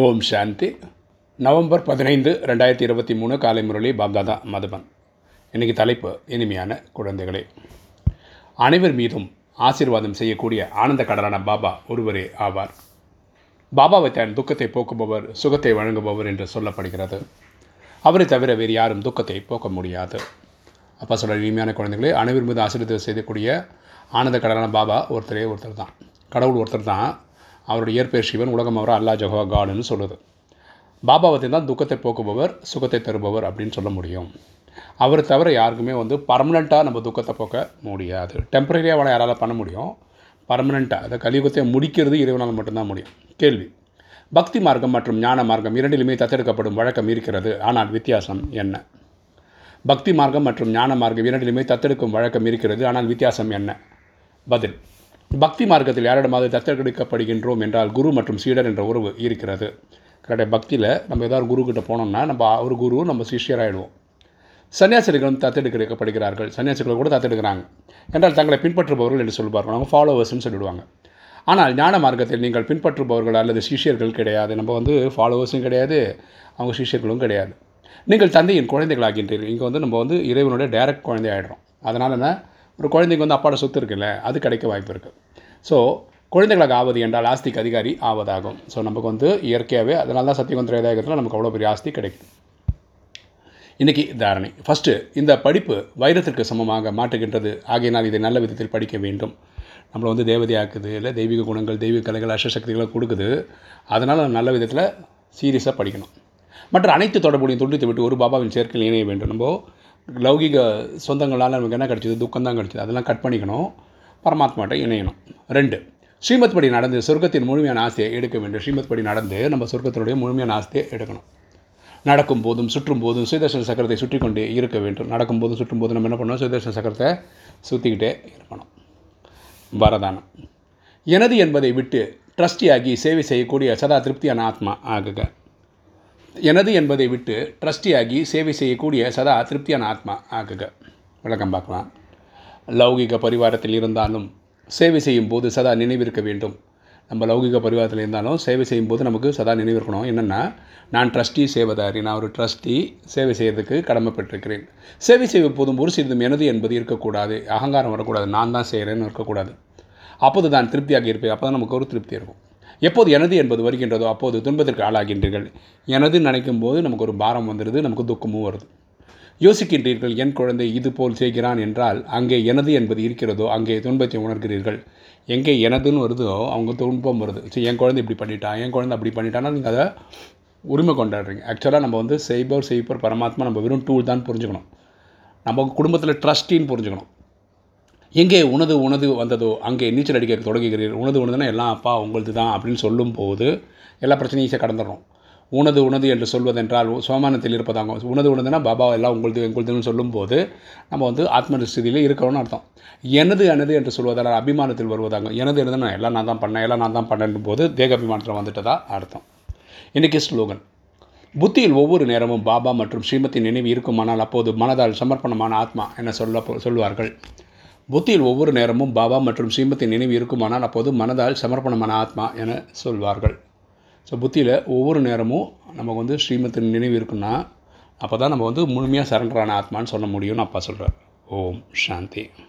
ஓம் சாந்தி. November பதினைந்து ரெண்டாயிரத்தி இருபத்தி மூணு காலை முரளி பாப்தாதா மதுபன். இன்றைக்கி தலைப்பு இனிமையான குழந்தைகளே. அனைவர் மீதும் ஆசீர்வாதம் செய்யக்கூடிய ஆனந்த கடலான பாபா ஒருவரே ஆவார். பாபாவை தன் துக்கத்தை போக்குபவர் சுகத்தை வழங்குபவர் என்று சொல்லப்படுகிறது. அவரை தவிர வேறு யாரும் துக்கத்தை போக்க முடியாது. அப்பா சொல்கிற இனிமையான குழந்தைகளே அனைவர் மீது ஆசீர்வாதம் செய்யக்கூடிய ஆனந்த கடலான பாபா ஒருத்தரே ஒருத்தர் தான் கடவுள் ஒருத்தர் தான் அவருடைய இயற்பெயர் சிவன் உலகம் அவர் அல்லா ஜஹா காடுன்னு சொல்லுது. பாபாவத்தை தான் துக்கத்தை போக்குபவர் சுகத்தை தருபவர் அப்படின்னு சொல்ல முடியும். அவர் தவிர யாருக்குமே வந்து பர்மனெண்ட்டாக நம்ம துக்கத்தை போக்க முடியாது. டெம்பரரியாக அவளை யாரால் பண்ண முடியும். பர்மனெண்ட்டாக அதை கலியுகத்தை முடிக்கிறது இறைவனால் மட்டும்தான் முடியும். கேள்வி. பக்தி மார்க்கம் மற்றும் ஞான மார்க்கம் இரண்டிலுமே தத்தெடுக்கப்படும் வழக்கம் இருக்கிறது. ஆனால் வித்தியாசம் என்ன? பக்தி மார்க்கம் மற்றும் ஞான மார்க்கம் இரண்டிலுமே தத்தெடுக்கும் வழக்கம் இருக்கிறது. ஆனால் வித்தியாசம் என்ன? பதில். பக்தி மார்க்கத்தில் யாரிடமாவது தத்தெடுக்கப்படுகின்றோம் என்றால் குரு மற்றும் சீடர் என்ற உறவு இருக்கிறது. கரெக்டாக பக்தியில் நம்ம ஏதாவது குரு கிட்ட போனோம்னா நம்ம ஒரு குரு நம்ம சிஷியராகிடுவோம் சன்னியாசிகளும் தத்தெடுக்கப்படுகிறார்கள். சன்னியாசிகள் கூட தத்தெடுக்கிறாங்க. என்றால் தங்களை பின்பற்றுபவர்கள் என்று சொல்வார்கள். அவங்க ஃபாலோவர்ஸ்னு சொல்லிவிடுவாங்க ஆனால் ஞான மார்க்கத்தில் நீங்கள் பின்பற்றுபவர்கள் அல்லது சிஷியர்கள் கிடையாது. நம்ம வந்து ஃபாலோவர்ஸும் கிடையாது அவங்க சிஷியர்களும் கிடையாது. நீங்கள் தந்தையின் குழந்தைகளாகின்றீர்கள். இங்கே வந்து நம்ம வந்து இறைவனுடைய டைரக்ட் குழந்தை ஆகிடுறோம் அதனால் என்ன? ஒரு குழந்தைக்கு வந்து அப்பாட சொத்து இருக்குல்ல அது கிடைக்க வாய்ப்பு இருக்குது ஸோ குழந்தைகளுக்கு ஆவது என்றால் ஆஸ்திக்கு அதிகாரி ஆவதாகும் ஸோ நமக்கு வந்து இயற்கையாகவே அதனால தான் சத்தியகுந்திர திரேதாயகத்தில் நமக்கு அவ்வளோ பெரிய ஆஸ்தி கிடைக்கும். இன்றைக்கி தாரணை. ஃபஸ்ட்டு இந்த படிப்பு வைரத்திற்கு சமமாக மாற்றுகின்றது. ஆகையினால் இதை நல்ல விதத்தில் படிக்க வேண்டும். நம்மளை வந்து தேவதையாக்குது இல்லை தெய்வீக குணங்கள் தெய்வீக கலைகள் அஷ்டசக்திகளை கொடுக்குது. அதனால் நல்ல விதத்தில் சீரியஸாக படிக்கணும். மற்ற அனைத்து தொடர்புடைய துண்டித்து விட்டு ஒரு பாபாவின் சேர்க்கையில் இணைய வேண்டும். நம்ம லௌகிக சொந்தங்களால் நமக்கு என்ன கிடச்சிது? துக்கம் தான் கிடச்சிது. அதெல்லாம் கட் பண்ணிக்கணும். பரமாத்மாட்ட இணையணும். ரெண்டு ஸ்ரீமத் படி நடந்து சொர்க்கத்தின் முழுமையான ஆசையை எடுக்க வேண்டும். ஸ்ரீமத் படி நடந்து நம்ம சொர்க்கத்தினுடைய முழுமையான ஆசையை எடுக்கணும். நடக்கும் போதும் சுற்றும் போதும் சுயதர்ஷன சக்கரத்தை சுற்றி கொண்டே இருக்க வேண்டும். நடக்கும் போதும் சுற்றும் போதும் நம்ம என்ன பண்ணணும்? சுயதர்ஷன சக்கரத்தை சுற்றிக்கிட்டே இருக்கணும். வரதானம். எனது என்பதை விட்டு ட்ரஸ்டியாகி சேவை செய்யக்கூடிய சதா திருப்தியான ஆத்மா ஆகுக. எனது என்பதை விட்டு ட்ரஸ்டியாகி சேவை செய்யக்கூடிய சதா திருப்தியான ஆத்மா ஆகுக. விளக்கம் பார்க்கலாம். லௌகிக பரிவாரத்தில் இருந்தாலும் சேவை செய்யும் போது சதா நினைவிருக்க வேண்டும். நம்ம லௌகிக பரிவாரத்தில் இருந்தாலும் சேவை செய்யும் போது நமக்கு சதா நினைவிருக்கணும். என்னென்னா நான் ட்ரஸ்டி சேவதாரி நான் ஒரு ட்ரஸ்டி சேவை செய்கிறதுக்கு கடமைப்பட்டிருக்கிறேன். சேவை செய்வ போதும் ஒரு சிறிதும் எனது என்பது இருக்கக்கூடாது. அகங்காரம் வரக்கூடாது. நான் தான் செய்கிறேன்னு இருக்கக்கூடாது. அப்போது தான் திருப்தியாக இருப்பேன். அப்போ தான் நமக்கு ஒரு திருப்தி இருக்கும். எப்போது எனது என்பது வருகின்றதோ அப்போது துன்பத்திற்கு ஆளாகின்றீர்கள். எனது நினைக்கும் போது நமக்கு ஒரு பாரம் வந்துடுது நமக்கு துக்கமும் வருது. யோசிக்கின்றீர்கள் என் குழந்தை இது போல் செய்கிறான் என்றால் அங்கே எனது என்பது இருக்கிறதோ அங்கே துன்பத்தை உணர்கிறீர்கள். எங்கே எனதுன்னு வருதோ அவங்க துன்பம் வருது. சரி என் குழந்தை இப்படி பண்ணிட்டான் என் குழந்தை அப்படி பண்ணிட்டான்னா நீங்கள் அதை உரிமை கொண்டாடுறீங்க. ஆக்சுவலாக நம்ம வந்து செய்பவர் செய்பவர் பரமாத்மா நம்ம வெறும் டூல் தான் புரிஞ்சுக்கணும். நம்ம குடும்பத்தில் ட்ரஸ்டின்னு புரிஞ்சுக்கணும். எங்கே உனது உனது வந்ததோ அங்கே நீச்சல் அடிக்க தொடங்குகிறீர்கள் உனது உனதுன்னா எல்லாம் அப்பா உங்களது தான் அப்படின்னு சொல்லும் போது எல்லா பிரச்சனையும் ஈஸியாக கடந்துடுறோம் உனது உனது என்று சொல்வதென்றால் சோமானத்தில் இருப்பதாங்க. உனது உனதுன்னா பாபா எல்லாம் உங்களது எங்களுதுன்னு சொல்லும்போது நம்ம வந்து ஆத்ம ஸ்திதியில் இருக்கணும்னு அர்த்தம். எனது எனது என்று சொல்வதால் அபிமானத்தில் வருவதாங்க. எனது எனதுன்னா எல்லாம் நான் தான் பண்ணேன் எல்லாம் நான் தான் பண்ணேன் போது தேக அபிமானத்தில் வந்துட்டதா அர்த்தம். இன்றைக்கி ஸ்லோகன். புத்தியில் ஒவ்வொரு நேரமும் பாபா மற்றும் ஸ்ரீமத்தின் நினைவு இருக்குமானால் அப்போது மனதால் சமர்ப்பணமான ஆத்மா என சொல்ல சொல்வார்கள். புத்தியில் ஒவ்வொரு நேரமும் பாபா மற்றும் ஸ்ரீமத்தின் நினைவு இருக்குமானால் அப்போது மனதால் சமர்ப்பணமான ஆத்மா என சொல்வார்கள். ஸோ புத்தியில் ஒவ்வொரு நேரமும் நமக்கு வந்து ஸ்ரீமத்தின் நினைவு இருக்குன்னா அப்போ தான் நம்ம வந்து முழுமையாக சரண்டரான ஆத்மான்னு சொல்ல முடியும்னு அப்பா சொல்கிறார் ஓம் சாந்தி.